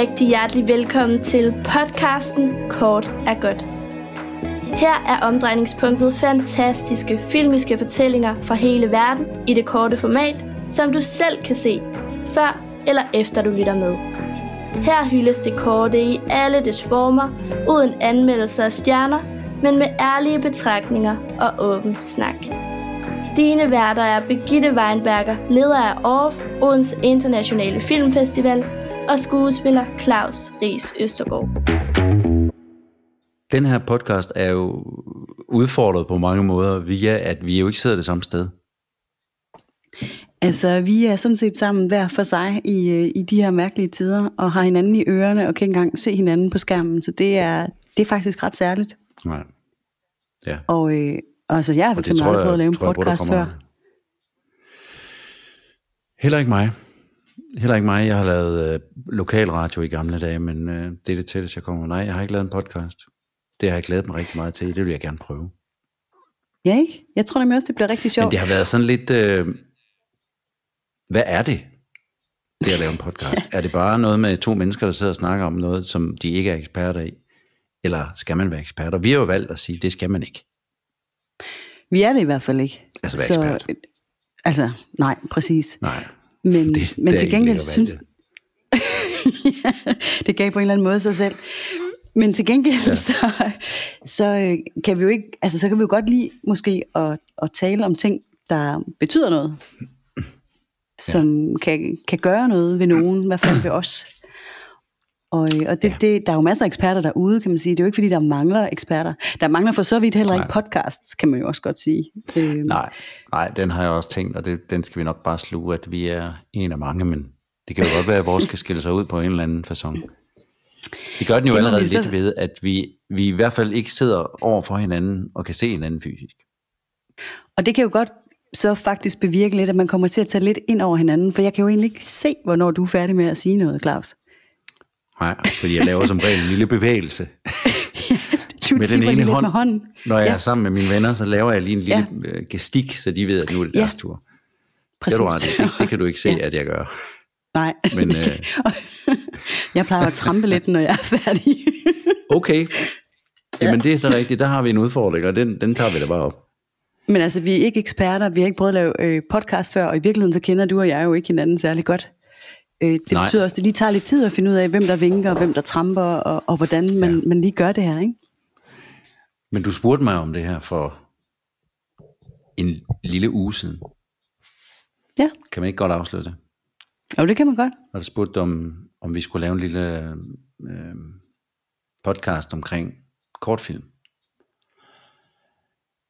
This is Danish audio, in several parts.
rigtig hjertelig velkommen til podcasten Kort er godt. Her er omdrejningspunktet fantastiske filmiske fortællinger fra hele verden i det korte format, som du selv kan se, før eller efter du lytter med. Her hyldes det korte i alle dets former, uden anmeldelser af stjerner, men med ærlige betragtninger og åben snak. Dine værter er Begitte Weinberger, leder af ORF, Odense Internationale Filmfestival, og skuespiller Claus Ries Østergaard. Den her podcast er jo udfordret på mange måder via, at vi jo ikke sidder det samme sted. Altså, vi er sådan set sammen hver for sig i, øh, i de her mærkelige tider, og har hinanden i ørerne, og kan ikke engang se hinanden på skærmen, så det er, det er faktisk ret særligt. Nej. Ja. Og øh, altså, jeg har for eksempel aldrig jeg- prøvet at lave en jeg podcast kommer- før. Heller ikke mig. Heller ikke mig. Jeg har lavet øh, lokalradio i gamle dage, men øh, det er det tætteste, jeg kommer. Nej, jeg har ikke lavet en podcast. Det har jeg glædet mig rigtig meget til. Det vil jeg gerne prøve. Ja, ikke? Jeg tror nemlig også, det bliver rigtig Men sjovt. det har været sådan lidt... Øh, hvad er det, det at lave en podcast? er det bare noget med to mennesker, der sidder og snakker om noget, som de ikke er eksperter i? Eller skal man være eksperter? Vi har jo valgt at sige, det skal man ikke. Vi er det i hvert fald ikke. Altså, være ekspert. Altså, nej, præcis. Nej, Men, det, men der til gengæld synes valget. det gav på en eller anden måde sig selv. Men til gengæld, ja. så, så øh, kan vi jo ikke, altså så kan vi jo godt lide måske at, at tale om ting, der betyder noget. Som kan, kan gøre noget ved nogen, i hvert fald ved os. Og, øh, og det, Ja. det, der er jo masser af eksperter derude, kan man sige. Det er jo ikke, fordi der mangler eksperter. Der mangler for så vidt heller ikke Nej. podcasts, kan man jo også godt sige. Øh, Nej, nej, den har jeg også tænkt, og det, den skal vi nok bare sluge, at vi er en af mange, men det kan jo godt være, at vores skal skille sig ud på en eller anden façon. Det gør den jo Det allerede vi så- lidt ved, at vi, vi i hvert fald ikke sidder over for hinanden og kan se hinanden fysisk. Og det kan jo godt så faktisk bevirke lidt, at man kommer til at tage lidt ind over hinanden, for jeg kan jo egentlig ikke se, hvornår du er færdig med at sige noget, Claus. Nej, fordi jeg laver som regel en lille bevægelse. Du Med den ene hånd, med hånden. når jeg Ja. er sammen med mine venner, så laver jeg lige en lille Ja. ja. gestik, så de ved, at nu er det Ja, deres tur. Det, Præcis. ret i. det, det kan du ikke se, Ja. at jeg gør. Nej, Men, men, øh, jeg plejer at trampe lidt, når jeg er færdig. Okay, jamen det er så rigtigt. Der har vi en udfordring, og den, den tager vi da bare op. Men altså, vi er ikke eksperter, vi har ikke prøvet at lave øh, podcast før, og i virkeligheden så kender du og jeg jo ikke hinanden særlig godt. Øh, det Nej. betyder også, at det lige tager lidt tid at finde ud af, hvem der vinker, og hvem der tramper, og, og hvordan man, Ja. man lige gør det her, ikke? Men du spurgte mig om det her for en lille uge siden. Ja, Kan man ikke godt afsløre det? og det kan man godt. Og der spurgte om, om vi skulle lave en lille øh, podcast omkring kortfilm.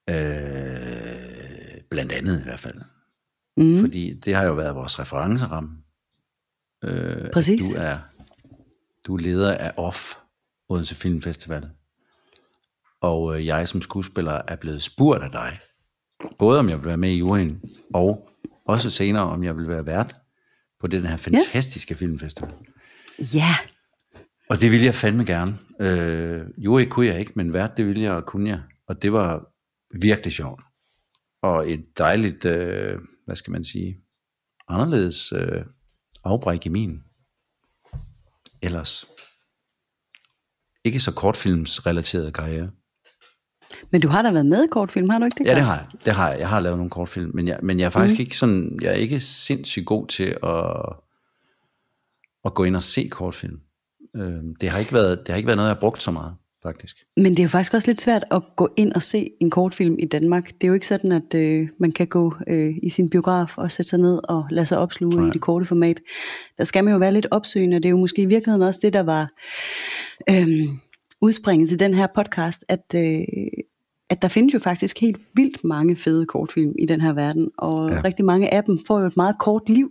Øh, blandt andet i hvert fald. Mm. Fordi det har jo været vores referenceramme. Øh, at Præcis. Du er, du er leder af OFF, Odense Filmfestival. Og øh, jeg som skuespiller er blevet spurgt af dig, både om jeg vil være med i juryen, og også senere om jeg vil være vært på den her fantastiske ja. filmfestival. Ja, Og det ville jeg fandme gerne. Øh, jury kunne jeg ikke, men vært det ville jeg og kunne jeg. Og det var virkelig sjovt. Og et dejligt, øh, hvad skal man sige, anderledes øh, afbræk i min ellers ikke så kortfilmsrelateret karriere. men du har da været med i kortfilm, har du ikke det? Ja, det har jeg. Det har jeg. Jeg har lavet nogle kortfilm, men jeg, men jeg er faktisk mm. ikke sådan, jeg er ikke sindssygt god til at, at gå ind og se kortfilm. Øh, det har ikke været, det har ikke været noget, jeg har brugt så meget, faktisk. Men det er jo faktisk også lidt svært at gå ind og se en kortfilm i Danmark. Det er jo ikke sådan, at øh, man kan gå øh, i sin biograf og sætte sig ned og lade sig opsluge Nej. i det korte format. Der skal man jo være lidt opsøgende, og det er jo måske i virkeligheden også det, der var øh, udspringet til den her podcast, at, øh, at der findes jo faktisk helt vildt mange fede kortfilm i den her verden, og Ja. rigtig mange af dem får jo et meget kort liv,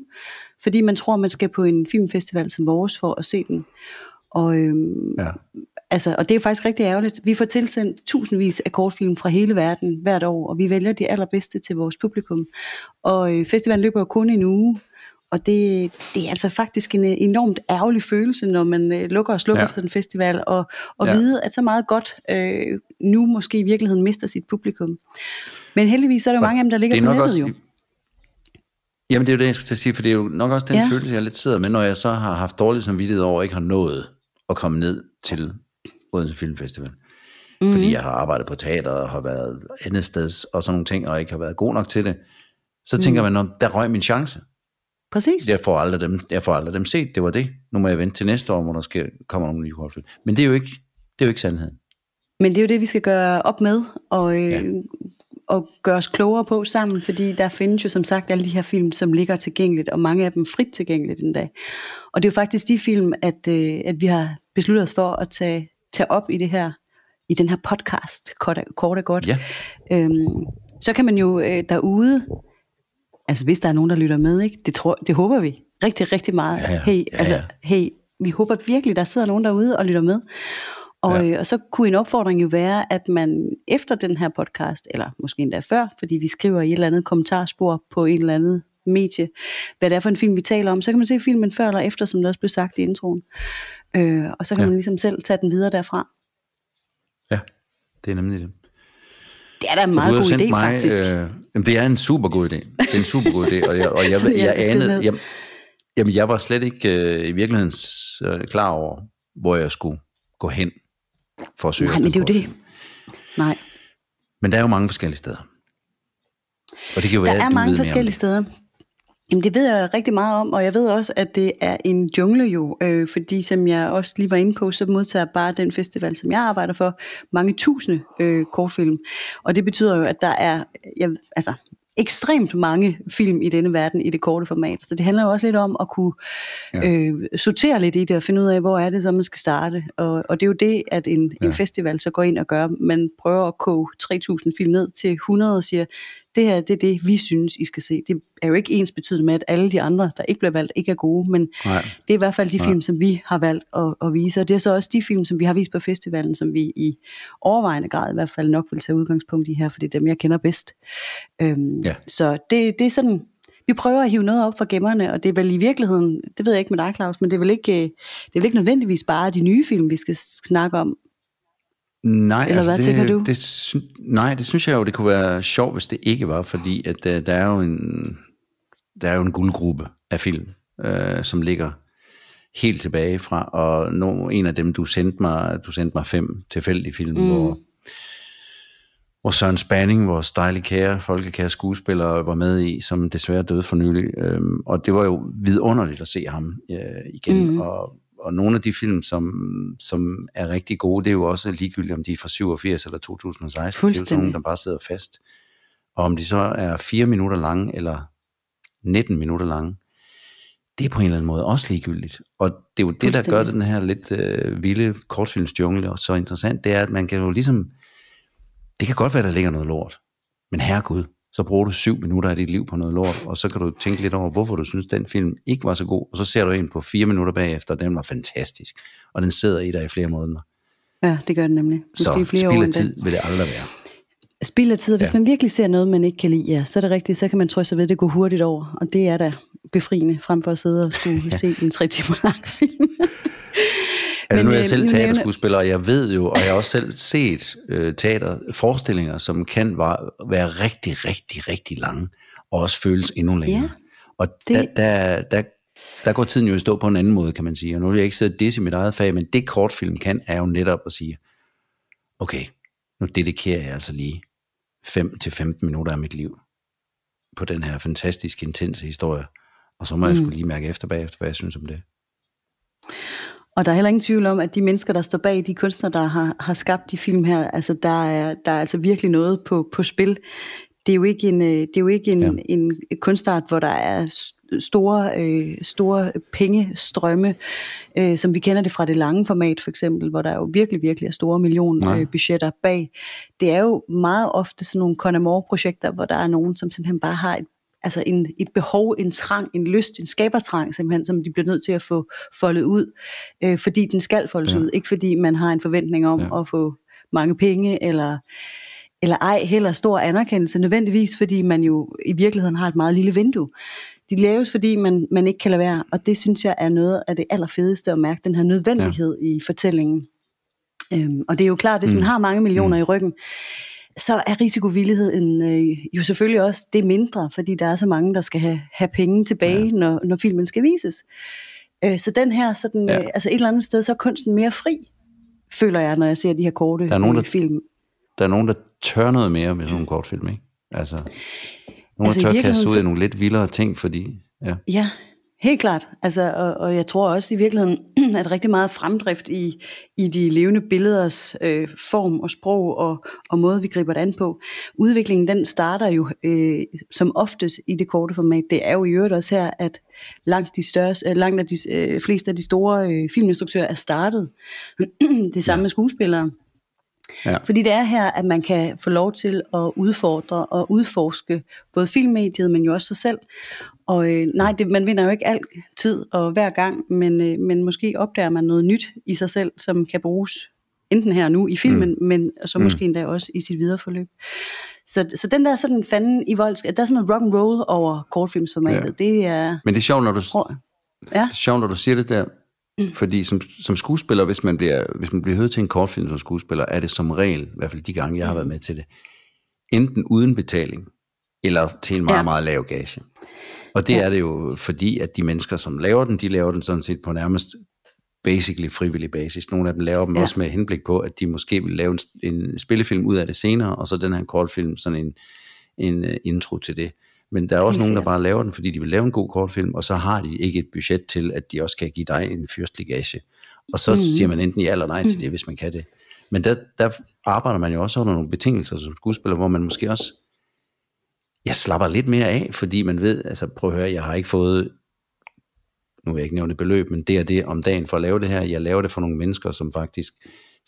fordi man tror, man skal på en filmfestival som vores for at se den. Og, øhm, Ja. Altså, og det er faktisk rigtig ærgerligt. Vi får tilsendt tusindvis af kortfilm fra hele verden hvert år, og vi vælger de allerbedste til vores publikum. Og øh, festivalen løber jo kun en uge, og det, det er altså faktisk en øh, enormt ærgerlig følelse, når man øh, lukker og slukker Ja. for den festival, og, og Ja. vide, at så meget godt øh, nu måske i virkeligheden mister sit publikum. Men heldigvis så er der jo mange af dem, der ligger det er på nok nettet også, jo. Jamen det er jo det, jeg skulle til at sige, for det er jo nok også den ja. følelse, jeg lidt sidder med, når jeg så har haft dårlig samvittighed over, at ikke har nået at komme ned til Odense Filmfestival. Mm. Fordi jeg har arbejdet på teater og har været andet steds og sådan nogle ting, og ikke har været god nok til det. Så tænker man, "Nå, der røg min chance. Præcis. Jeg får, aldrig dem, jeg får aldrig dem set, det var det. Nu må jeg vente til næste år, hvor der skal, kommer nogle nye kortfilm. Men det er jo ikke, det er jo ikke sandheden. Men det er jo det, vi skal gøre op med, og, øh, Ja. og gøre os klogere på sammen, fordi der findes jo som sagt alle de her film, som ligger tilgængeligt, og mange af dem frit tilgængeligt en dag. Og det er jo faktisk de film, at, øh, at vi har besluttet os for at tage, tage op i det her, i den her podcast, kort, kort og godt. Ja. Øhm, så kan man jo øh, derude, altså hvis der er nogen, der lytter med, ikke? Det, tror, det håber vi rigtig, rigtig meget. Ja, ja. Hey, Ja, altså, ja. hey, vi håber virkelig, der sidder nogen derude og lytter med. Og, Ja. ja. øh, og så kunne en opfordring jo være, at man efter den her podcast, eller måske endda før, fordi vi skriver i et eller andet kommentarspor på en eller anden medie, hvad det er for en film, vi taler om, så kan man se filmen før eller efter, som der også blev sagt i introen. Øh, og så kan Ja. man ligesom selv tage den videre derfra. Ja, det er nemlig det. Det er da en meget god idé, mig, faktisk. Øh, jamen, det er en super god idé. Det er en super god idé, og jeg, og jeg, jeg, jeg jeg, anede, jamen, jamen, jeg var slet ikke øh, i virkeligheden øh, klar over, hvor jeg skulle gå hen for at søge Nej, men det er jo det. Nej, Men der er jo mange forskellige steder. Og det kan jo der være, er mange forskellige steder. Jamen det ved jeg rigtig meget om, og jeg ved også, at det er en jungle jo, øh, fordi som jeg også lige var inde på, så modtager bare den festival, som jeg arbejder for, mange tusinde øh, kortfilm. Og det betyder jo, at der er jeg, altså, ekstremt mange film i denne verden i det korte format. Så det handler jo også lidt om at kunne ja. øh, sortere lidt i det og finde ud af, hvor er det så, man skal starte. Og, og det er jo det, at en, ja. en festival så går ind og gør. Man prøver at koge 3.000 film ned til 100 og siger, det her det er det, vi synes, I skal se. Det er jo ikke ens betydende med, at alle de andre, der ikke bliver valgt, ikke er gode, men Nej. det er i hvert fald de film, som vi har valgt at, at vise. Og det er så også de film, som vi har vist på festivalen, som vi i overvejende grad i hvert fald nok vil tage udgangspunkt i her, for det er dem, jeg kender bedst. Øhm, Ja. Så det, det er sådan, vi prøver at hive noget op fra gemmerne, og det er vel i virkeligheden, det ved jeg ikke med dig, Claus, men det er vel ikke, øh, det er vel ikke nødvendigvis bare de nye film, vi skal snakke om. Nej, Eller hvad det, tænker du? Det, nej, det synes jeg jo, det kunne være sjovt, hvis det ikke var, fordi at, uh, der, er jo en, der er jo en guldgruppe af film, uh, som ligger helt tilbage fra, og no, en af dem, du sendte mig, du sendte mig fem tilfældige film, mm. hvor, hvor Søren Spanning, vores dejlige kære, folkekære skuespiller, var med i, som desværre døde for nylig. Øhm, og det var jo vidunderligt at se ham øh, igen. Mm. Og, og nogle af de film, som, som er rigtig gode, det er jo også ligegyldigt, om de er fra 87 eller 2016. Det er jo sådan nogle, der bare sidder fast. Og om de så er 4 minutter lange, eller 19 minutter lange, det er på en eller anden måde også ligegyldigt. Og det er jo det, der gør den her lidt øh, vilde kortfilmsjungle så interessant, det er, at man kan jo ligesom, det kan godt være, der ligger noget lort, men herregud, så bruger du syv minutter af dit liv på noget lort, og så kan du tænke lidt over, hvorfor du synes, den film ikke var så god, og så ser du en på fire minutter bagefter, og den var fantastisk, og den sidder i dig i flere måneder. Ja, det gør den nemlig. Måske Så flere spild af tid vil det aldrig være. Spild af tid, hvis Ja. man virkelig ser noget, man ikke kan lide, ja, så er det rigtigt, så kan man trøste sig ved, at det går hurtigt over. Og det er da befriende, frem for at sidde og skulle ja. se en tre timer lang film. Altså Men, nu er jeg øh, selv teaterskuespiller, og jeg ved jo, og jeg har også selv set øh, teaterforestillinger, som kan være, være rigtig, rigtig, rigtig lange, og også føles endnu længere. Ja, og det- der, der, der, der går tiden jo i stå på en anden måde, kan man sige. Og nu vil jeg ikke sidde og disse i mit eget fag, men det kortfilm kan, er jo netop at sige, okay, nu dedikerer jeg altså lige 5-15 minutter af mit liv på den her fantastisk intense historie, og så må jeg Mm. skulle lige mærke efter bagefter, hvad jeg synes om det. Og der er heller ingen tvivl om, at de mennesker, der står bag, de kunstnere, der har, har skabt de film her, altså der er, der er altså virkelig noget på, på spil. Det er jo ikke en, øh, det er jo ikke en, Ja. en kunstart, hvor der er store, øh, store pengestrømme, øh, som vi kender det fra det lange format for eksempel, hvor der jo virkelig, virkelig er store millionbudgetter øh, bag. Det er jo meget ofte sådan nogle Conamore-projekter, hvor der er nogen, som simpelthen bare har et altså en, et behov, en trang, en lyst, en skabertrang simpelthen, som de bliver nødt til at få foldet ud, øh, fordi den skal foldes Ja. ud, ikke fordi man har en forventning om ja. at få mange penge, eller, eller ej heller stor anerkendelse, nødvendigvis fordi man jo i virkeligheden har et meget lille vindue. De laves, fordi man, man ikke kan lade være, og det synes jeg er noget af det allerfedeste at mærke, den her nødvendighed ja. i fortællingen. Øhm, og det er jo klart, hvis mm. man har mange millioner mm. i ryggen, så er risikovilligheden øh, jo selvfølgelig også det mindre, fordi der er så mange, der skal have, have penge tilbage, ja. når, når filmen skal vises. Øh, så den her, sådan, ja. øh, altså et eller andet sted, så er kunsten mere fri, føler jeg, når jeg ser de her korte Der er nogen, der- film. Der er nogen, der tør noget mere med sådan nogle kortfilm, ikke? Altså, nogen, Altså, tør kaste ud af nogle lidt vildere ting, fordi... Ja. Ja, helt klart. Altså, og, og jeg tror også i virkeligheden, at rigtig meget fremdrift i, i de levende billeders øh, form og sprog og, og måde, vi griber det an på. Udviklingen, den starter jo øh, som oftest i det korte format. Det er jo i øvrigt også her, at langt de, største, øh, langt af de øh, fleste af de store øh, filminstruktører er startet. det samme med skuespillere. Ja. Fordi det er her, at man kan få lov til at udfordre og udforske både filmmediet, men jo også sig selv. Og øh, nej, det, man vinder jo ikke altid og hver gang, men, øh, men måske opdager man noget nyt i sig selv, som kan bruges enten her og nu i filmen, mm. men så måske endda også i sit videre forløb. Så, så den der sådan fanden i voldsk, der er sådan noget rock and roll over kortfilmsformatet. Ja. Det er... Men det er sjovt, når du, Ja, det er sjovt, når du siger det der, fordi som, som skuespiller, hvis man, bliver, hvis man bliver hørt til en kortfilm som skuespiller, er det som regel, i hvert fald de gange, jeg har været med til det, enten uden betaling, eller til en meget, Ja. ja. meget lav gage. Og det Ja. er det jo fordi, at de mennesker, som laver den, de laver den sådan set på nærmest basically frivillig basis. Nogle af dem laver dem Ja. også med henblik på, at de måske vil lave en, en spillefilm ud af det senere, og så den her kortfilm sådan en, en uh, intro til det. Men der er også nogen, der bare laver den, fordi de vil lave en god kortfilm, og så har de ikke et budget til, at de også kan give dig en fyrstelig gage. Og så Mhm. mm. siger man enten ja eller nej til det, hvis man kan det. Men der, der arbejder man jo også under nogle betingelser som skuespiller, hvor man måske også jeg slapper lidt mere af, fordi man ved, altså prøv at høre, jeg har ikke fået, nu vil jeg ikke nævne et beløb, men det er det om dagen for at lave det her. Jeg laver det for nogle mennesker, som faktisk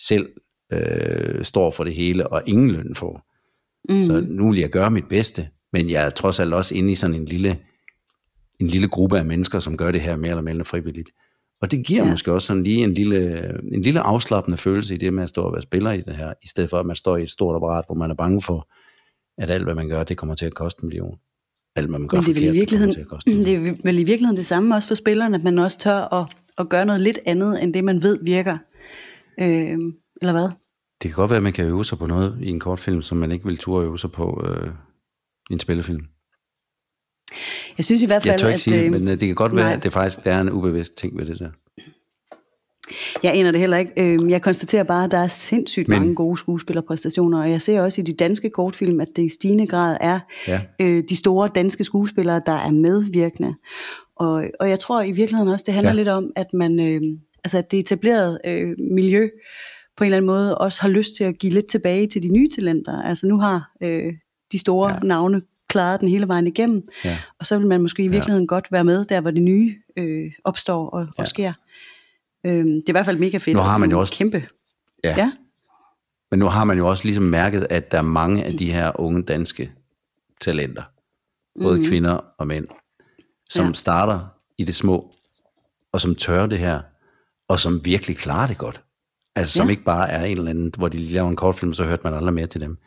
selv øh, står for det hele, og ingen løn får. Mm. Så nu vil jeg gøre mit bedste, men jeg er trods alt også inde i sådan en lille, en lille gruppe af mennesker, som gør det her mere eller mindre frivilligt. Og det giver Ja. måske også sådan lige en lille, en lille afslappende følelse i det med at stå og være spiller i det her, i stedet for at man står i et stort apparat, hvor man er bange for, at alt hvad man gør, det kommer til at koste en million. Alt hvad man gør men det er, vel i forkert, virkeligheden, det kommer til at koste det er vel i virkeligheden det samme også for spillerne, at man også tør at, at gøre noget lidt andet, end det man ved virker. Øh, eller hvad? Det kan godt være, at man kan øve sig på noget i en kortfilm, som man ikke vil turde øve sig på øh, i en spillefilm. Jeg synes i hvert fald, Jeg tør ikke at... sige det, øh, men øh, det kan godt være, nej. at det faktisk der er en ubevidst ting ved det der. Jeg aner det heller ikke. Øh, Jeg konstaterer bare, at der er sindssygt Men- mange gode skuespillerpræstationer, og jeg ser også i de danske kortfilm, at det i stigende grad er Ja. øh, de store danske skuespillere, der er medvirkende. Og, og jeg tror i virkeligheden også, det handler ja. Lidt om, at man, øh, altså at det etablerede øh, miljø på en eller anden måde også har lyst til at give lidt tilbage til de nye talenter. Altså nu har øh, de store ja. Navne klaret den hele vejen igennem, Ja. og så vil man måske i virkeligheden ja. godt være med, der hvor det nye øh, opstår og. Ja. og sker. Øhm, det er i hvert fald mega fedt. Nu har man jo nogle også- Kæmpe. Ja. Ja. Men nu har man jo også ligesom mærket, at der er mange af de her unge danske talenter, både Mhm. mm. kvinder og mænd, som Ja. starter i det små, og som tør det her, og som virkelig klarer det godt. Altså som Ja. ikke bare er en eller anden, hvor de laver en kortfilm, så hørte man aldrig mere til dem.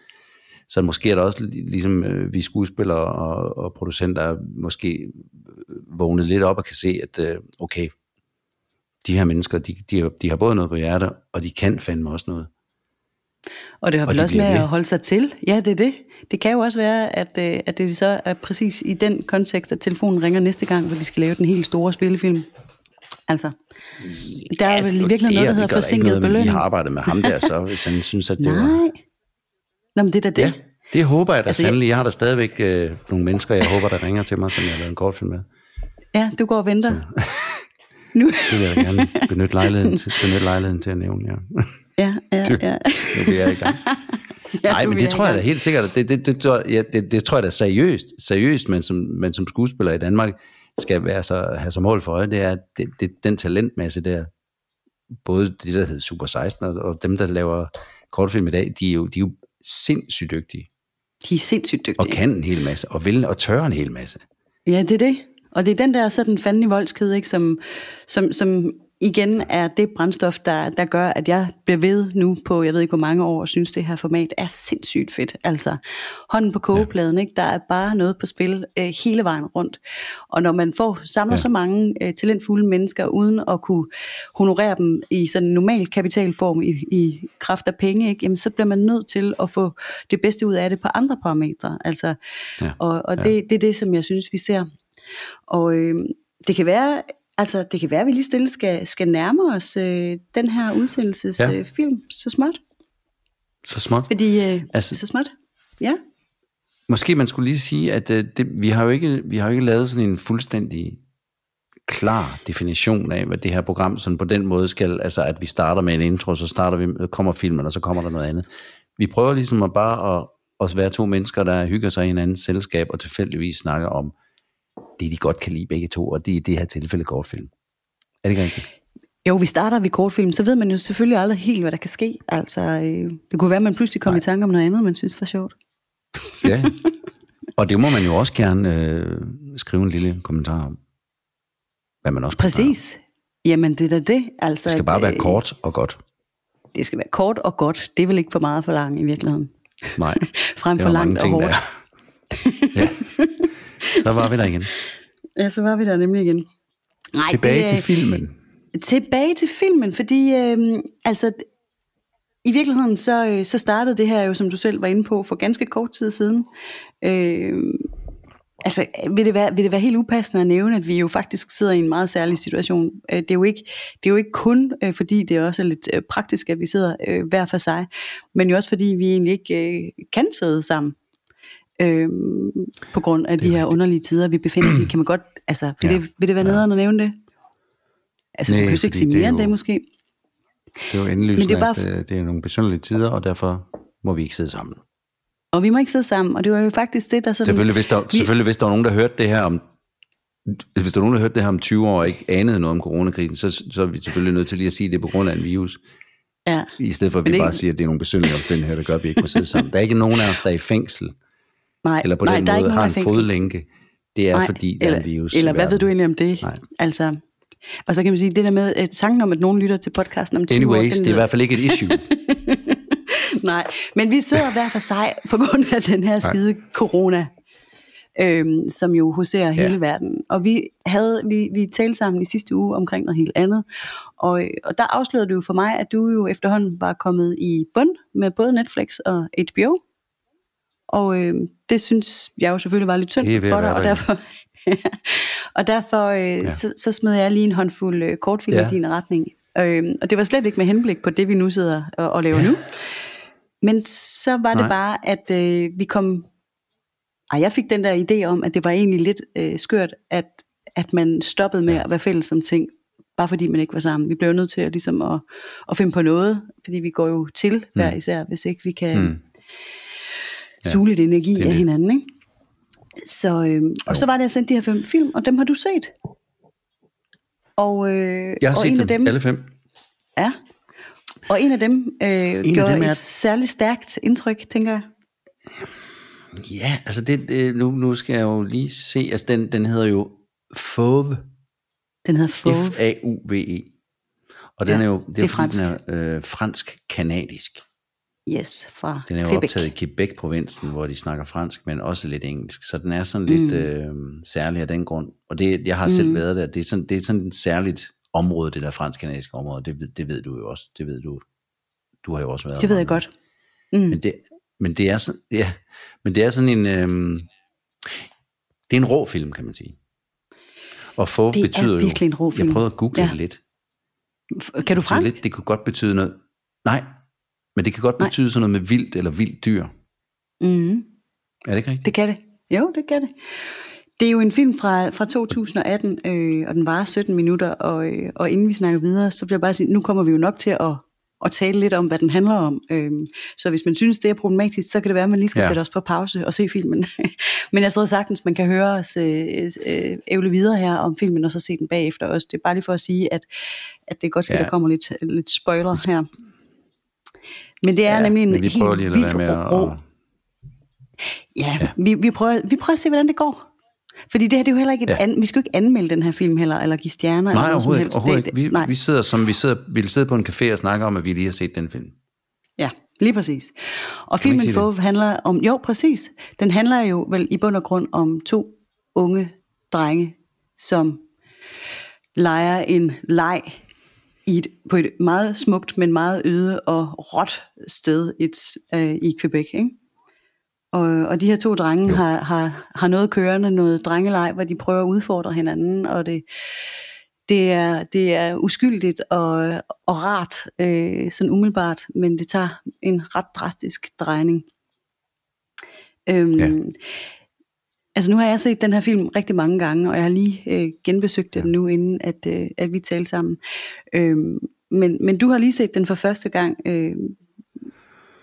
Så måske er der også, li- ligesom øh, vi skuespillere og, og producenter, er måske øh, vågnet lidt op og kan se, at øh, okay, de her mennesker, de, de, har- de har både noget på hjertet, og de kan fandme også noget. Og det har vel de også med ved. at holde sig til. Ja, det er det. Det kan jo også være, at, øh, at det så er præcis i den kontekst, at telefonen ringer næste gang, hvor de skal lave den helt store spillefilm. Altså, der er vel i virkeligheden noget, der hedder forsinket noget, men Vi belønning. har arbejdet med ham der, så hvis han synes, at det var... Nej. Nå, men det er da det. Ja, det håber jeg da Altså, jeg- sandelig. Jeg har der stadigvæk øh, nogle mennesker, jeg håber, der ringer til mig, som jeg har lavet en kortfilm med. Ja, du går og venter. Nu. Det vil jeg gerne benytte lejligheden til, benytte lejligheden til at nævne, ja. Ja, ja, Det- ja. Nu bliver jeg i gang. ja Nej, men det tror jeg da helt sikkert. Det, det, det, tror, ja, det, det tror jeg da seriøst, seriøst men, som, men som skuespiller i Danmark skal være så, have som mål for øje, det er, det, det, den talentmasse der, både det, der hedder Super 16, og, og dem, der laver kortfilm i dag, de er jo, de er jo sindssygt dygtige, De er sindssygt dygtige. og kan en hel masse, og vil og tør en hel masse. Ja, det er det. Og det er den der sådan fanden i voldsked, ikke, som, som, som igen er det brændstof, der, der gør, at jeg bliver ved nu på, jeg ved ikke hvor mange år, og synes, det her format er sindssygt fedt. Altså, hånden på kogepladen, ja. ikke? der er bare noget på spil øh, hele vejen rundt. Og når man får samler ja. så mange øh, talentfulde mennesker, uden at kunne honorere dem i sådan en normal kapitalform, i, i kraft af penge, ikke? Jamen, så bliver man nødt til at få det bedste ud af det på andre parametre. Altså, ja. Og, og ja. det, det er det, som jeg synes, vi ser. Og øh, det kan være, Altså, det kan være, at vi lige stille skal, skal nærme os øh, den her udsendelsesfilm ja. øh, film, så småt. Så småt? Fordi, øh, altså, så småt, ja. Måske man skulle lige sige, at øh, det, vi, har jo ikke, vi har jo ikke lavet sådan en fuldstændig klar definition af, hvad det her program sådan på den måde skal, altså at vi starter med en intro, så starter vi, kommer filmen, og så kommer der noget andet. Vi prøver ligesom at bare at, at være to mennesker, der hygger sig i hinandens selskab, og tilfældigvis snakker om det, de godt kan lide begge to, og det er i det her tilfælde kortfilm. Er det ikke rigtigt? Jo, vi starter ved kortfilm, så ved man jo selvfølgelig aldrig helt, hvad der kan ske. Altså, øh, det kunne være, at man pludselig kommer i tanke om noget andet, man synes var sjovt. Ja, og det må man jo også gerne øh, skrive en lille kommentar om. Hvad man også Præcis. Jamen, det er da det. Altså, det skal bare være øh, kort og godt. Det skal være kort og godt. Det er vel ikke for meget for langt i virkeligheden. Nej. Frem for langt og hårdt. ja. Så var vi der igen. Ja, så var vi der nemlig igen. Nej, tilbage det, til filmen. Tilbage til filmen, fordi øh, altså, i virkeligheden så, øh, så startede det her jo, som du selv var inde på, for ganske kort tid siden. Øh, altså, vil det, være, vil det være helt upassende at nævne, at vi jo faktisk sidder i en meget særlig situation. Øh, det er jo ikke, det er jo ikke kun, øh, fordi det også er lidt praktisk, at vi sidder hver for sig, men jo også fordi vi egentlig ikke kan sidde sammen øh, på grund af de her rigtigt. underlige tider, vi befinder os i. Kan man godt, altså, vil, ja. det, vil det være nederen ja. at nævne det? Altså, Nej, du kan ikke sige mere end det måske. Det er jo indlysende, det er bare... at øh, det er nogle besynderlige tider, og derfor må vi ikke sidde sammen. Og vi må ikke sidde sammen, og det var jo faktisk det, der sådan... Selvfølgelig, hvis der, vi... selvfølgelig, hvis der var nogen, der hørte det her om hvis der var nogen, der hørte det her om 20 år og ikke anede noget om coronakrisen, så, så er vi selvfølgelig nødt til lige at sige, at det er på grund af en virus. Ja. I stedet for, at vi ikke... bare siger, at det er nogle besynderlige omstændigheder, der gør, at vi ikke må sidde sammen. Der er ikke nogen af os, der er i fængsel Nej, eller på nej, den der måde er har en fodlænke, det er nej, fordi, der eller, er en virus. Eller hvad ved du egentlig om det? Nej. Altså, og så kan man sige, det der med at tanken om, at nogen lytter til podcasten om 20 Anyways, år, det er i hvert fald ikke et issue. nej, men vi sidder hver for sig på grund af den her skide nej. corona, øhm, som jo huserer ja. hele verden. Og vi havde vi, vi talte sammen i sidste uge omkring noget helt andet, og, og der afslørede du jo for mig, at du jo efterhånden var kommet i bund med både Netflix og HBO. Og øh, det synes jeg jo selvfølgelig var lidt tyndt for dig, og derfor, og derfor øh, ja. så, så smed jeg lige en håndfuld øh, kortfilm ja. i din retning. Øh, og det var slet ikke med henblik på det, vi nu sidder og, og laver ja. nu. Men så var Nej. det bare, at øh, vi kom... Ej, jeg fik den der idé om, at det var egentlig lidt øh, skørt, at, at man stoppede med ja. at være fælles om ting, bare fordi man ikke var sammen. Vi blev nødt til at, ligesom at, at finde på noget, fordi vi går jo til hver mm. især, hvis ikke vi kan... Mm ja, suge lidt energi af hinanden. Ikke? Så, øh, og så var det, jeg sendte de her fem film, og dem har du set. Og, øh, jeg har og set en dem, af dem, alle fem. Ja, og en af dem øh, en gjorde dem er... et særligt stærkt indtryk, tænker jeg. Ja, altså det, det, nu, nu skal jeg jo lige se, altså den, den hedder jo Fauve. Den hedder Fauve. F-A-U-V-E. Og den ja, er jo, det er, det er fransk. Den er øh, fransk-kanadisk. Yes, fra Den er jo Quebec. optaget i Quebec-provinsen, hvor de snakker fransk, men også lidt engelsk. Så den er sådan lidt mm. øh, særlig af den grund. Og det, jeg har selv mm. været der. Det er, sådan, det er sådan et særligt område, det der fransk-kanadiske område. Det, det ved du jo også. Det ved du. Du har jo også været Det ved jeg godt. Mm. Men, det, men, det er sådan, ja, men det er sådan en... Øh, det er en rå film, kan man sige. Og få det betyder er virkelig jo... en rå film. Jeg prøvede at google ja. det lidt. Kan du fransk? Lidt, det kunne godt betyde noget... Nej, men det kan godt betyde Nej. sådan noget med vildt eller vildt dyr. Mm. Er det ikke rigtigt? Det kan det. Jo, det kan det. Det er jo en film fra, fra 2018, øh, og den varer 17 minutter, og, øh, og inden vi snakker videre, så vil jeg bare sige, nu kommer vi jo nok til at, at tale lidt om, hvad den handler om. Øh, så hvis man synes, det er problematisk, så kan det være, at man lige skal ja. sætte os på pause og se filmen. Men jeg tror sagtens, man kan høre os øh, øh, ævle videre her om filmen, og så se den bagefter også. Det er bare lige for at sige, at, at det er godt ske, ja. der kommer lidt, lidt spoiler her. Men det er ja, nemlig en vi helt lige at med ro. Ja, ja. Vi, vi, prøver, vi prøver at se, hvordan det går. Fordi det her, det er jo heller ikke et Ja. an, vi skal jo ikke anmelde den her film heller, eller give stjerner. eller Nej, noget som overhovedet ikke. helst. Overhovedet det, ikke. Vi, nej. vi sidder som vi sidder, vi sidder på en café og snakker om, at vi lige har set den film. Ja, lige præcis. Og Kan filmen? Fove handler om, jo præcis, den handler jo vel i bund og grund om to unge drenge, som leger en leg i et, på et meget smukt, men meget øde og råt sted et, øh, i Quebec. Ikke? Og, og de her to drenge Jo. har, har, har noget kørende, noget drengeleg, hvor de prøver at udfordre hinanden, og det, det, er, det er uskyldigt og, og rart, øh, sådan umiddelbart, men det tager en ret drastisk drejning. Øhm, Ja. Altså nu har jeg set den her film rigtig mange gange, og jeg har lige øh, genbesøgt den nu, inden at, øh, at vi talte sammen. Øhm, men, men du har lige set den for første gang. Øh,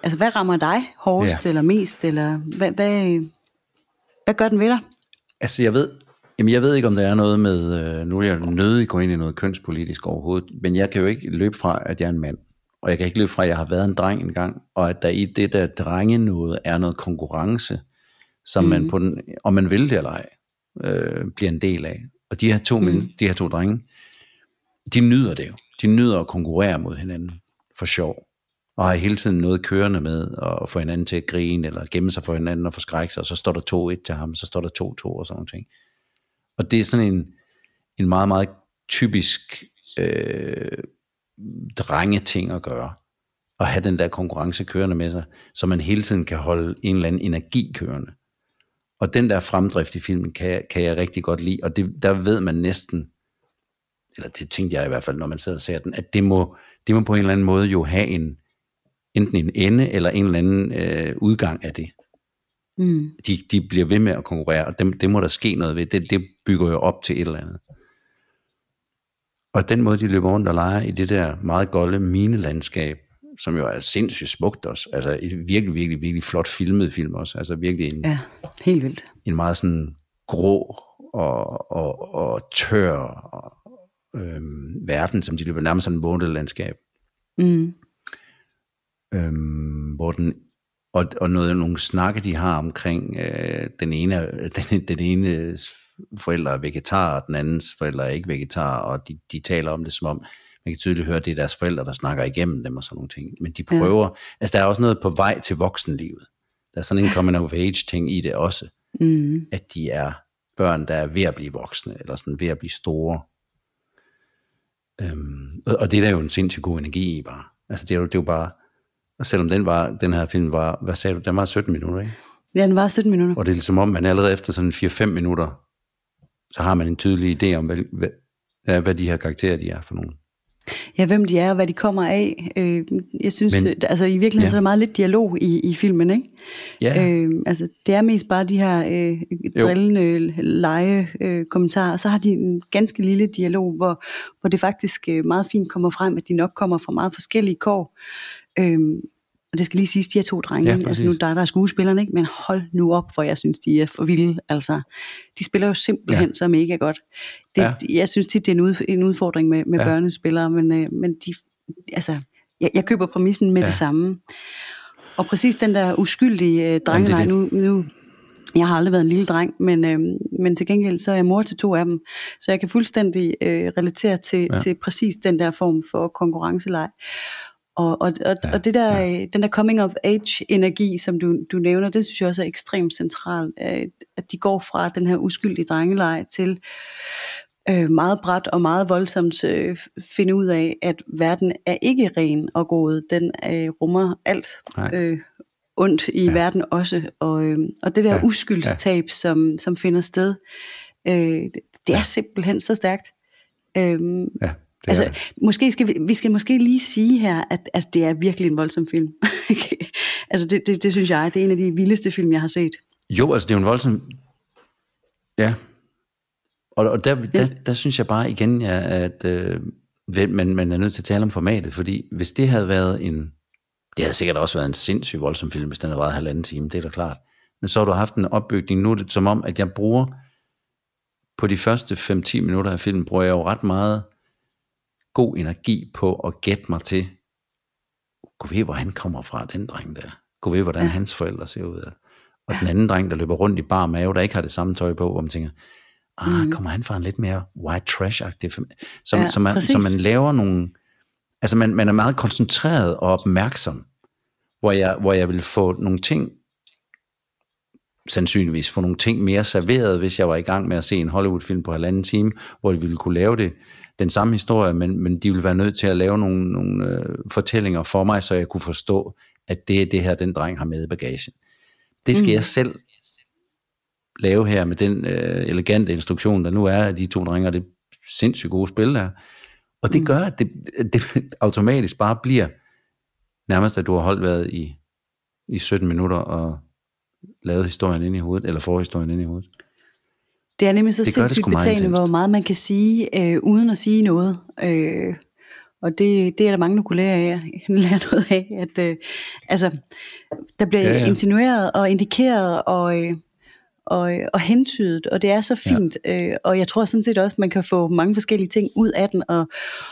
altså hvad rammer dig hårdest Ja. eller mest? Eller hvad, hvad, hvad gør den ved dig? Altså, jeg ved, jamen, jeg ved ikke, om der er noget med, øh, nu er jeg nødig gå ind i noget kønspolitisk overhovedet, men jeg kan jo ikke løbe fra, at jeg er en mand. Og jeg kan ikke løbe fra, at jeg har været en dreng engang, og at der i det der drenge noget er noget konkurrence, som mm. man på den, om man vil det eller ej, øh, bliver en del af. Og de her to, mm. de her to drenge, de nyder det jo. De nyder at konkurrere mod hinanden for sjov. Og har hele tiden noget kørende med at få hinanden til at grine, eller gemme sig for hinanden og forskrække sig, og så står der 2-1 til ham, så står der 2-2 og sådan noget. Og det er sådan en, en meget, meget typisk øh, drengeting at gøre. At have den der konkurrence kørende med sig, så man hele tiden kan holde en eller anden energi kørende. Og den der fremdrift i filmen kan, jeg- kan jeg rigtig godt lide, og det, der ved man næsten, eller det tænkte jeg i hvert fald, når man sidder og ser den, at det må, det må på en eller anden måde jo have en, enten en ende, eller en eller anden øh, udgang af det. Mm. De, de bliver ved med at konkurrere, og dem, det må der ske noget ved. Det, det bygger jo op til et eller andet. Og den måde, de løber rundt og leger i det der meget golde minelandskab, som jo er sindssygt smukt også. Altså et virkelig, virkelig, virkelig flot filmet film også. Altså virkelig en, Ja, helt vildt. en meget sådan grå og, og, og tør og, øhm, verden, som de løber nærmest sådan et månelandskab. Mm. Øhm, hvor den, og, og noget, nogle snakke, de har omkring øh, den, ene, den, den ene forældre er vegetar, og den andens forældre er ikke vegetar, og de, de taler om det som om, man kan tydeligt høre, at det er deres forældre, der snakker igennem dem og sådan nogle ting. Men de prøver, ja. altså der er også noget på vej til voksenlivet. Der er sådan en coming of age ting i det også, Mm. at de er børn, der er ved at blive voksne, eller sådan ved at blive store. Øhm, og, og det er der jo en sindssygt god energi i bare. Altså det er jo, det er jo bare, og selvom den, var, den her film var, hvad sagde du, den var 17 minutter, ikke? Ja, den var 17 minutter. Og det er som om, man allerede efter sådan 4-5 minutter, så har man en tydelig idé om, hvad, hvad, hvad de her karakterer de er for nogen. Ja, hvem de er og hvad de kommer af. Øh, jeg synes, Men- Men, altså i virkeligheden ja. så er der meget lidt dialog i, i filmen, ikke? Ja, øh, Øh, altså det er mest bare de her øh, drillende lege øh, kommentarer, og så har de en ganske lille dialog, hvor, hvor det faktisk øh, meget fint kommer frem, at de nok kommer fra meget forskellige kår. Øh, og det skal lige siges, de her to drenge, Ja, altså nu der er der er skuespillerne, ikke? men hold nu op, hvor jeg synes, de er for vilde. Altså, de spiller jo simpelthen Ja. så mega godt. Det, Ja. Jeg synes tit, det er en, ud, en udfordring med, med Ja. børnespillere, men, øh, men de, altså, jeg, jeg køber præmissen med Ja. det samme. Og præcis den der uskyldige øh, drengeleg, det. nu, nu, jeg har aldrig været en lille dreng, men, øh, men til gengæld så er jeg mor til to af dem, så jeg kan fuldstændig øh, relatere til, ja. til præcis den der form for konkurrenceleg. Og, og, og, Ja, og det der, ja. den der coming of age energi, som du, du nævner, det synes jeg også er ekstremt centralt, øh, at de går fra den her uskyldige drengeleg til øh, meget bræt og meget voldsomt øh, finde ud af, at verden er ikke ren og god. Den øh, rummer alt Nej. øh, ondt i Ja. verden også. Og, øh, og det der Ja. uskyldstab, ja. som, som finder sted, øh, det er Ja. simpelthen så stærkt. Øhm, ja, altså, det. måske skal vi, vi skal måske lige sige her, at, at det er virkelig en voldsom film. altså det, det, det synes jeg, det er en af de vildeste film, jeg har set. Jo, altså det er jo en voldsom... Ja. Og, og der, der, der synes jeg bare igen, ja, at øh, man, man er nødt til at tale om formatet, fordi hvis det havde været en... Det havde sikkert også været en sindssygt voldsom film, hvis den havde været halvanden time, det er da klart. Men så har du haft en opbygning. Nu er det som om, at jeg bruger... På de første 5-10 minutter af filmen, bruger jeg jo ret meget god energi på at gætte mig til, gå ved, hvor han kommer fra, den dreng der. Gå ved, hvordan ja. Ja. hans forældre ser ud. og den anden dreng, der løber rundt i bar mave, der ikke har det samme tøj på, hvor man tænker, ah, mm. kommer han fra en lidt mere white trash-agtig familie? Så, Ja, så, man, så man laver nogle, altså man, man er meget koncentreret og opmærksom, hvor jeg, hvor jeg vil få nogle ting, sandsynligvis få nogle ting mere serveret, hvis jeg var i gang med at se en Hollywood-film på halvanden time, hvor de ville kunne lave det, den samme historie, men, men de ville være nødt til at lave nogle, nogle øh, fortællinger for mig, så jeg kunne forstå, at det er det her, den dreng har med i bagagen. Det skal mm. jeg selv lave her med den øh, elegante instruktion, der nu er af de to drenge, det er sindssygt gode spil der. Og det gør, at det, det automatisk bare bliver nærmest, at du har holdt været i, i 17 minutter og lavet historien ind i hovedet, eller forhistorien ind i hovedet. Det er nemlig så Det det sindssygt meget betagende, hvor meget man kan sige, øh, uden at sige noget. Øh, og det, det er der mange, der kunne lære, af, lære noget af. At, øh, altså, der bliver ja. ja. insinueret og indikeret og, øh, og, og hentydet, og det er så fint. Ja. Øh, og jeg tror sådan set også, man kan få mange forskellige ting ud af den. Og,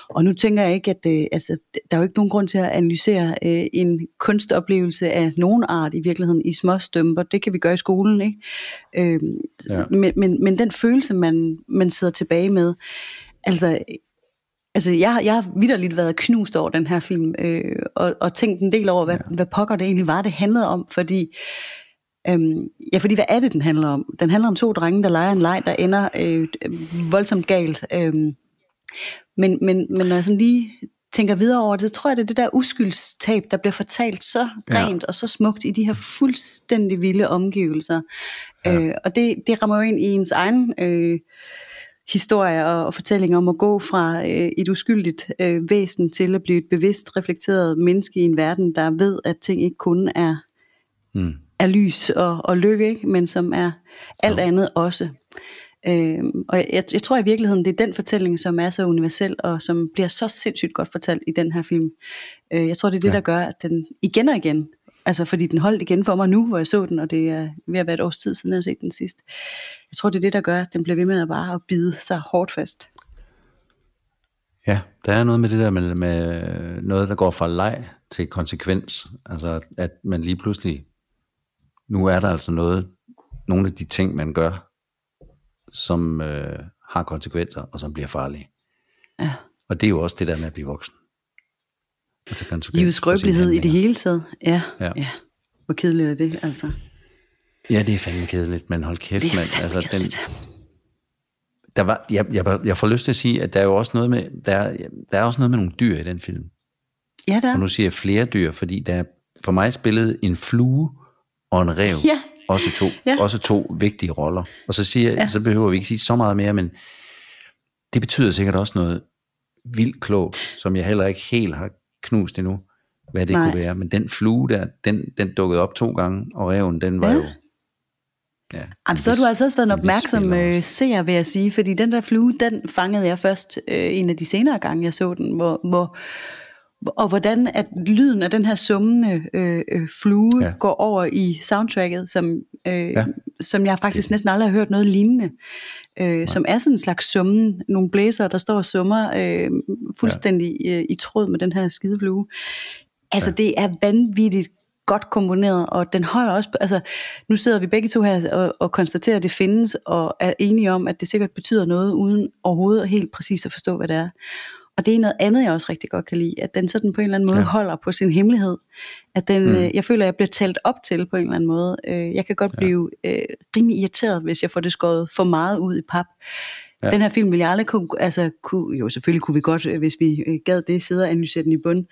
og nu tænker jeg ikke, at øh, altså, der er jo ikke nogen grund til at analysere øh, en kunstoplevelse af nogen art i virkeligheden i små stømper. Det kan vi gøre i skolen, ikke? Øh, Ja. men, men, men den følelse, man, man sidder tilbage med, altså Altså, jeg, har- jeg har vidderligt været knust over den her film, øh, og, og tænkt en del over, hvad, ja. hvad pokker det egentlig var, det handlede om, fordi, øhm, ja, fordi hvad er det, den handler om? Den handler om to drenge, der leger en leg, der ender øh, voldsomt galt. Øh, men, men, men når jeg sådan lige tænker videre over det, så tror jeg, det er det der uskyldstab, der bliver fortalt så Ja. rent og så smukt i de her fuldstændig vilde omgivelser. Ja. Ja. Øh, og det, det rammer jo ind i ens egen... Øh, historier og, og fortællinger om at gå fra øh, et uskyldigt øh, væsen til at blive et bevidst reflekteret menneske i en verden, der ved, at ting ikke kun er, Mm. Er lys og, og lykke, ikke? men som er alt andet også. Øhm, og jeg, jeg tror i virkeligheden, det er den fortælling, som er så universel, og som bliver så sindssygt godt fortalt i den her film. Øh, jeg tror, det er det, Ja. ja. der gør, at den igen og igen, altså fordi den holdt igen for mig nu, hvor jeg så den, og det er ved at være et års tid siden, jeg har set den sidst. Jeg tror, det er det, der gør, at den bliver ved med at bare at bide sig hårdt fast. Ja, der er noget med det der med, med noget, der går fra leg til konsekvens. Altså, at man lige pludselig, nu er der altså noget, nogle af de ting, man gør, som øh, har konsekvenser, og som bliver farlige. Ja. Og det er jo også det der med at blive voksen. At tage Livets skrøbelighed i det hele taget. Ja, Ja. ja. Hvor kedeligt er det, altså. Ja, det er fandme kedeligt, men hold kæft, Det er mand. Altså, den, der var, jeg, jeg, jeg får lyst til at sige, at der er jo også noget med, der, er- der er også noget med nogle dyr i den film. Ja, der. Og nu siger jeg flere dyr, fordi der er for mig spillet en flue og en rev. Ja. Også to, Ja. også to vigtige roller. Og så, siger, Ja. så behøver vi ikke sige så meget mere, men det betyder sikkert også noget vildt klogt, som jeg heller ikke helt har knust endnu, hvad det Nej. kunne være. Men den flue der, den, den dukkede op to gange, og reven, den var Ja. jo... Ja, Jamen, så har du altså også været en opmærksom øh, seer, vil jeg sige, fordi den der flue, den fangede jeg først øh, en af de senere gange, jeg så den, hvor, hvor og hvordan at lyden af den her summende øh, øh, flue Ja. går over i soundtracket, som, øh, Ja. ja. som jeg faktisk næsten aldrig har hørt noget lignende, øh, som er sådan en slags summen, nogle blæser, der står og summer øh, fuldstændig ja. øh, i tråd med den her skide flue. Altså ja. det er vanvittigt godt komponeret, og den holder også, altså nu sidder vi begge to her og, og konstaterer, at det findes, og er enige om, at det sikkert betyder noget, uden overhovedet helt præcis at forstå, hvad det er. Og det er noget andet, jeg også rigtig godt kan lide, at den sådan på en eller anden måde Ja. holder på sin hemmelighed. At den, Mm. mm. jeg føler, at jeg bliver talt op til på en eller anden måde. Øh, Jeg kan godt Ja. blive øh, rimelig irriteret, hvis jeg får det skåret for meget ud i pap. Ja. Den her film ville jeg aldrig kunne, altså kunne, jo selvfølgelig kunne vi godt, øh, hvis vi øh, gad det, sidde og analysere den i bund.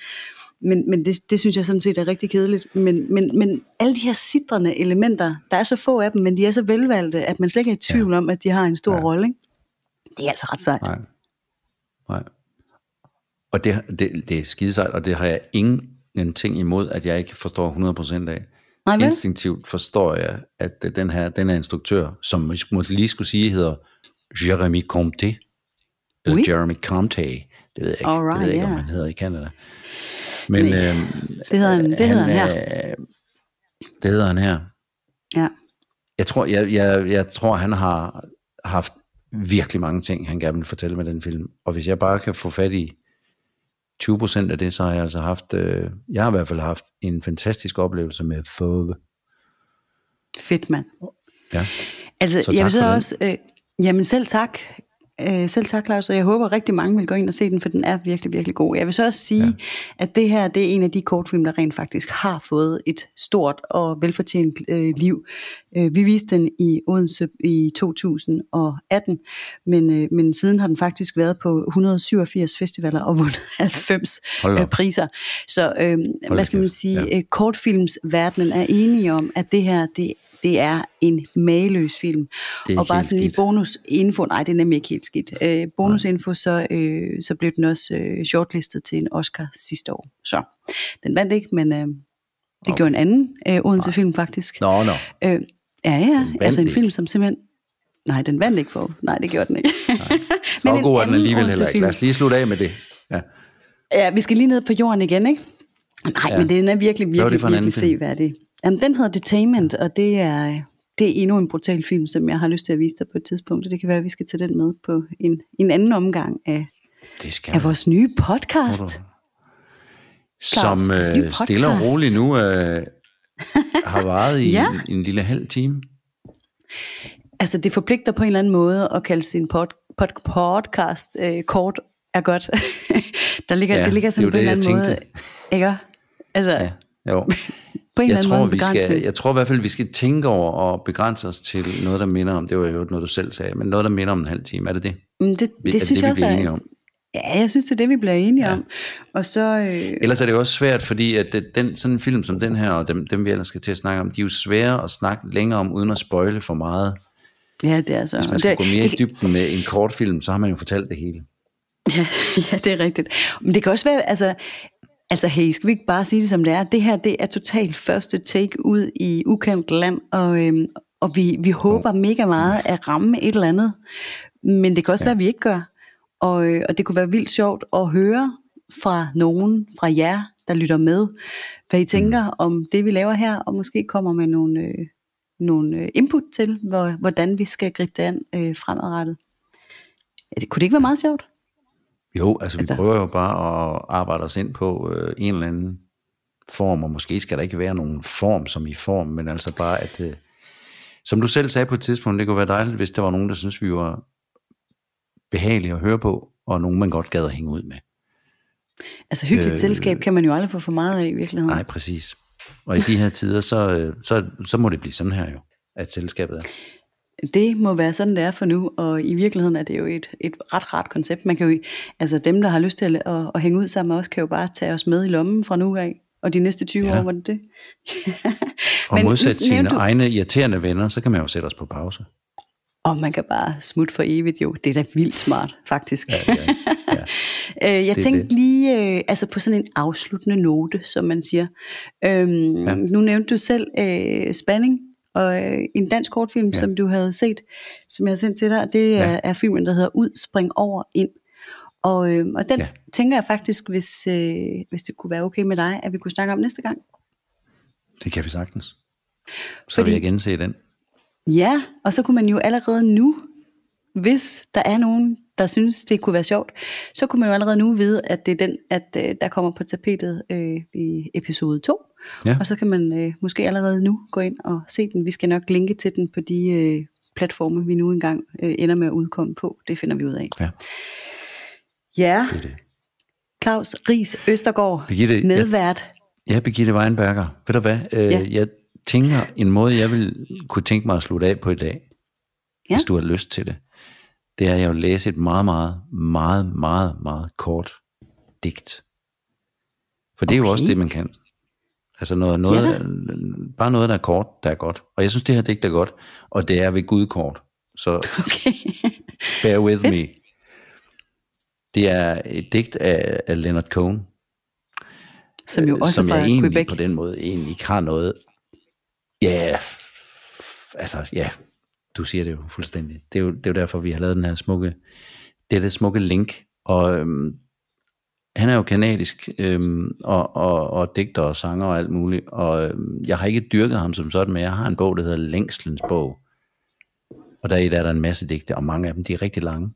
Men, men det, det synes jeg sådan set er rigtig kedeligt. Men, men, men alle de her sidrende elementer, der er så få af dem, men de er så velvalgte, at man slet ikke er i tvivl ja. om, at de har en stor Ja. rolle. Det er altså ret sejt. Nej. Nej. Og det, det, det er skidesejt, og det har jeg ingenting imod, at jeg ikke forstår 100% af. Nej, vel? Instinktivt forstår jeg, at den her, den her instruktør, som måske lige skulle sige, hedder Jeremy Comte, eller Oui. Jeremy Comte, det ved jeg ikke, Alright, det ved jeg ikke, om yeah. han hedder i Canada. Men Nej. øhm, Det hedder han, det hedder han her. her. Det hedder han her. Ja. Jeg tror, jeg, jeg, jeg tror, han har haft virkelig mange ting, han gerne vil fortælle med den film. Og hvis jeg bare kan få fat i 20% af det, så har jeg altså haft, øh, jeg har i hvert fald haft en fantastisk oplevelse med Fove. Fedt, mand. Ja. Altså, Så jeg vil så også... Øh, jamen selv tak. Øh, selv tak, Claus, og jeg håber rigtig mange vil gå ind og se den, for den er virkelig, virkelig god. Jeg vil så også sige, ja. at det her, det er en af de kortfilm, der rent faktisk har fået et stort og velfortjent øh, liv. Øh, vi viste den i Odense i 2018, men, øh, men siden har den faktisk været på 187 festivaler og vundet 90 Hold da øh, priser. Så øh, hvad skal man sige, Ja. ja. kortfilmsverdenen er enige om, at det her, det, det er en mageløs film. Er og bare sådan lige skidt. bonusinfo, nej det er nemlig ikke helt skidt. Øh, bonusinfo, så, øh, så blev den også øh, shortlistet til en Oscar sidste år. Så den vandt ikke, men øh, det okay. gjorde en anden øh, Odense film faktisk. Nå, nå. Øh, ja, ja, altså en ikke. film, som simpelthen... Nej, den vandt ikke for. Nej, det gjorde den ikke. Så en god er den alligevel heller ikke. Lad os lige slutte af med det. Ja. Ja, vi skal lige ned på jorden igen, ikke? Nej, Ja. men den er virkelig, Hvad virkelig, virkelig film? seværdig. Jamen, den hedder Detainment, og det er, det er endnu en brutal film, som jeg har lyst til at vise dig på et tidspunkt, og det kan være, at vi skal tage den med på en, en anden omgang af, Det skal af man. vores nye podcast. Claus, Som nye øh, stille og podcast. roligt nu øh, har varet i Ja. en, en lille halv time. Altså, det forpligter på en eller anden måde at kalde sin pod, pod, podcast øh, kort er godt. der ligger, Ja, det ligger det er sådan jo på en det, eller anden måde. Ikke? Altså, ja. Jo. på en Jeg eller anden tror, måde vi skal, jeg tror i hvert fald, vi skal tænke over og begrænse os til noget, der minder om, det var jo noget, du selv sagde, men noget, der minder om en halv time. Er det det? Men det, Vi- det er synes det, jeg også er, om? Ja, jeg synes, det er det, vi bliver enige Ja. om. Og så... Øh, Ellers er det jo også svært, fordi at det, den, sådan en film som den her, og dem, dem vi ellers skal til at snakke om, de er jo svære at snakke længere om, uden at spoile for meget. ja, det er så... Hvis man skal det, gå mere i det, dybden med en kort film, så har man jo fortalt det hele. ja, ja, det er rigtigt. Men det kan også være... Altså, altså hey, skal vi ikke bare sige det som det er? Det her, det er totalt første take ud i ukendt land, og, øhm, og vi, vi håber mega meget at ramme et eller andet. Men det kan også ja. være, at vi ikke gør. Og, øh, og det kunne være vildt sjovt at høre fra nogen, fra jer, der lytter med, hvad I tænker mm. om det, vi laver her, og måske kommer med nogle, øh, nogle øh, input til, hvor, hvordan vi skal gribe det an øh, fremadrettet. Ja, det, kunne det ikke være meget sjovt? Jo, altså vi Altså- prøver jo bare at arbejde os ind på øh, en eller anden form, og måske skal der ikke være nogen form som i form, men altså bare at, øh, som du selv sagde på et tidspunkt, det kunne være dejligt, hvis der var nogen, der synes vi var behagelige at høre på, og nogen man godt gad at hænge ud med. Altså hyggeligt Øh, øh, selskab kan man jo aldrig få for meget af i virkeligheden. Nej, præcis. Og i de her tider, så, øh, så, så må det blive sådan her jo, at selskabet er. Det må være sådan, det er for nu, og i virkeligheden er det jo et, et ret rart koncept. Man kan jo, altså dem, der har lyst til at, at, at hænge ud sammen med os, kan jo bare tage os med i lommen fra nu af, og de næste 20 Ja. år, var det det? Og Men modsat sine du- egne irriterende venner, så kan man jo sætte os på pause. Og man kan bare smutte for evigt jo. Det er da vildt smart, faktisk. Ja, ja, ja. Øh, jeg Det tænkte det. lige, øh, altså på sådan en afsluttende note, som man siger. Øhm, ja. Nu nævnte du selv øh, Spanning, og øh, en dansk kortfilm, Ja. som du havde set, som jeg har sendt til dig, det er, Ja. er filmen, der hedder Ud, spring over, ind. Og, øh, og den Ja. tænker jeg faktisk, hvis, øh, hvis det kunne være okay med dig, at vi kunne snakke om næste gang. Det kan vi sagtens. Så Fordi- vil jeg gense den. Ja, og så kunne man jo allerede nu, hvis der er nogen, der synes, det kunne være sjovt, så kunne man jo allerede nu vide, at det er den, at øh, der kommer på tapetet øh, i episode 2. Ja. Og så kan man øh, måske allerede nu gå ind og se den. Vi skal nok linke til den på de øh, platforme, vi nu engang øh, ender med at udkomme på. Det finder vi ud af. Ja, Ja, det det. Claus Ries Østergaard, Birgitte, medvært. Ja, Birgitte Weinberger. Ved du hvad? Øh, Ja. Jeg tænker, en måde, jeg vil kunne tænke mig at slutte af på i dag, Ja. hvis du har lyst til det, det er, at jeg vil læse et meget, meget, meget, meget, meget kort digt. For det er jo Okay. også det, man kan. Altså noget, noget Ja bare noget, der er kort, der er godt. Og jeg synes, det her digt er godt, og det er ved Gud kort. Så Okay. bear with me. Det er et digt af, af Leonard Cohen, Som jo også som jeg egentlig Quebec. på den måde egentlig ikke har noget... Ja, altså ja, du siger det jo fuldstændig. Det er jo, det er jo derfor, vi har lavet den her smukke, det er det smukke link. Og øhm, han er jo kanadisk, øhm, og, og, og digter og sanger og alt muligt. Og øhm, jeg har ikke dyrket ham som sådan, men jeg har en bog, der hedder Længslens bog. Og der er der en masse digte, og mange af dem, de er rigtig lange.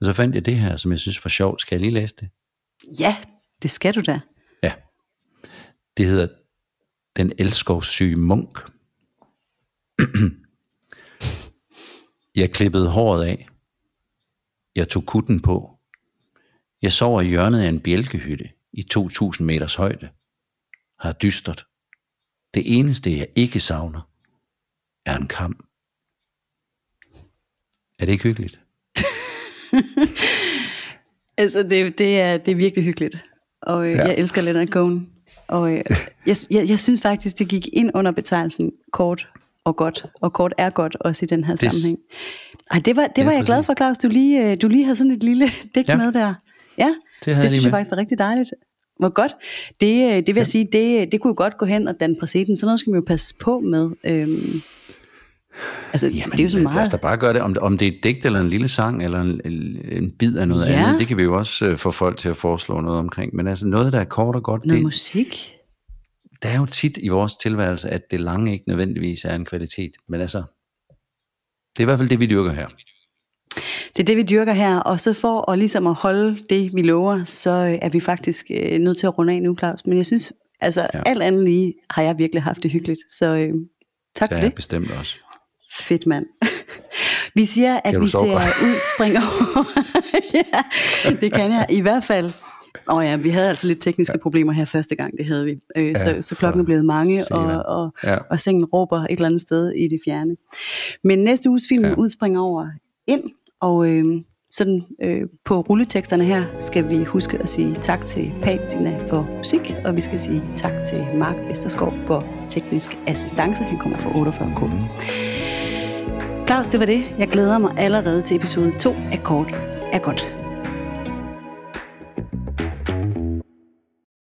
Og så fandt jeg det her, som jeg synes var sjovt. Skal jeg lige læse det? Ja, det skal du da. Ja. Det hedder Den elskovssyge munk. Jeg klippede håret af. Jeg tog kutten på. Jeg sover i hjørnet af en bjælkehytte i 2000 meters højde. Har dystert. Det eneste, jeg ikke savner, er en kam. Er det ikke hyggeligt? Altså, det, det, er, det er virkelig hyggeligt. Og øh, ja. jeg elsker Leonard Cohen. Og øh, jeg, jeg, jeg synes faktisk, det gik ind under betegnelsen kort og godt. Og kort er godt også i den her Det- sammenhæng. Ej, det var, det Ja, var jeg glad for, Claus. Du lige, øh, du lige havde sådan et lille digt Ja. med der. Ja, Det det synes jeg med. faktisk var rigtig dejligt. Hvor godt. Det, øh, det vil jeg sige, det, det kunne jo godt gå hen og danne præcedens. Sådan noget skal man jo passe på med. Øhm, altså, Jamen, det er jo så lad os meget. da bare gøre det. Om, om det er et digt eller en lille sang, eller en, en, en bid af noget Ja. andet, det kan vi jo også øh, få folk til at foreslå noget omkring. Men altså noget, der er kort og godt, Noget det, musik. Der er jo tit i vores tilværelse, at det lange ikke nødvendigvis er en kvalitet. Men altså, det er i hvert fald det, vi dyrker her. Det er det, vi dyrker her, og så for at, ligesom at holde det, vi lover, så øh, er vi faktisk øh, nødt til at runde af nu, Claus. Men jeg synes, altså Ja. alt andet lige har jeg virkelig haft det hyggeligt. Så øh, tak Det for det. bestemt også. Fedt, mand. Vi siger, at vi ser godt? ud springer over. ja, det kan jeg. I hvert fald. Åh oh ja, vi havde altså lidt tekniske ja. problemer her første gang, det havde vi. Øh, Ja, så, så klokken er blevet mange, og, og, Ja. og sengen råber et eller andet sted i det fjerne. Men næste uges film Ja. udspringer over ind, og øh, sådan øh, på rulleteksterne her skal vi huske at sige tak til Patina for musik, og vi skal sige tak til Mark Vesterskov for teknisk assistance. Han kommer fra 48K. Claus, det var det. Jeg glæder mig allerede til episode 2 af Kort er godt.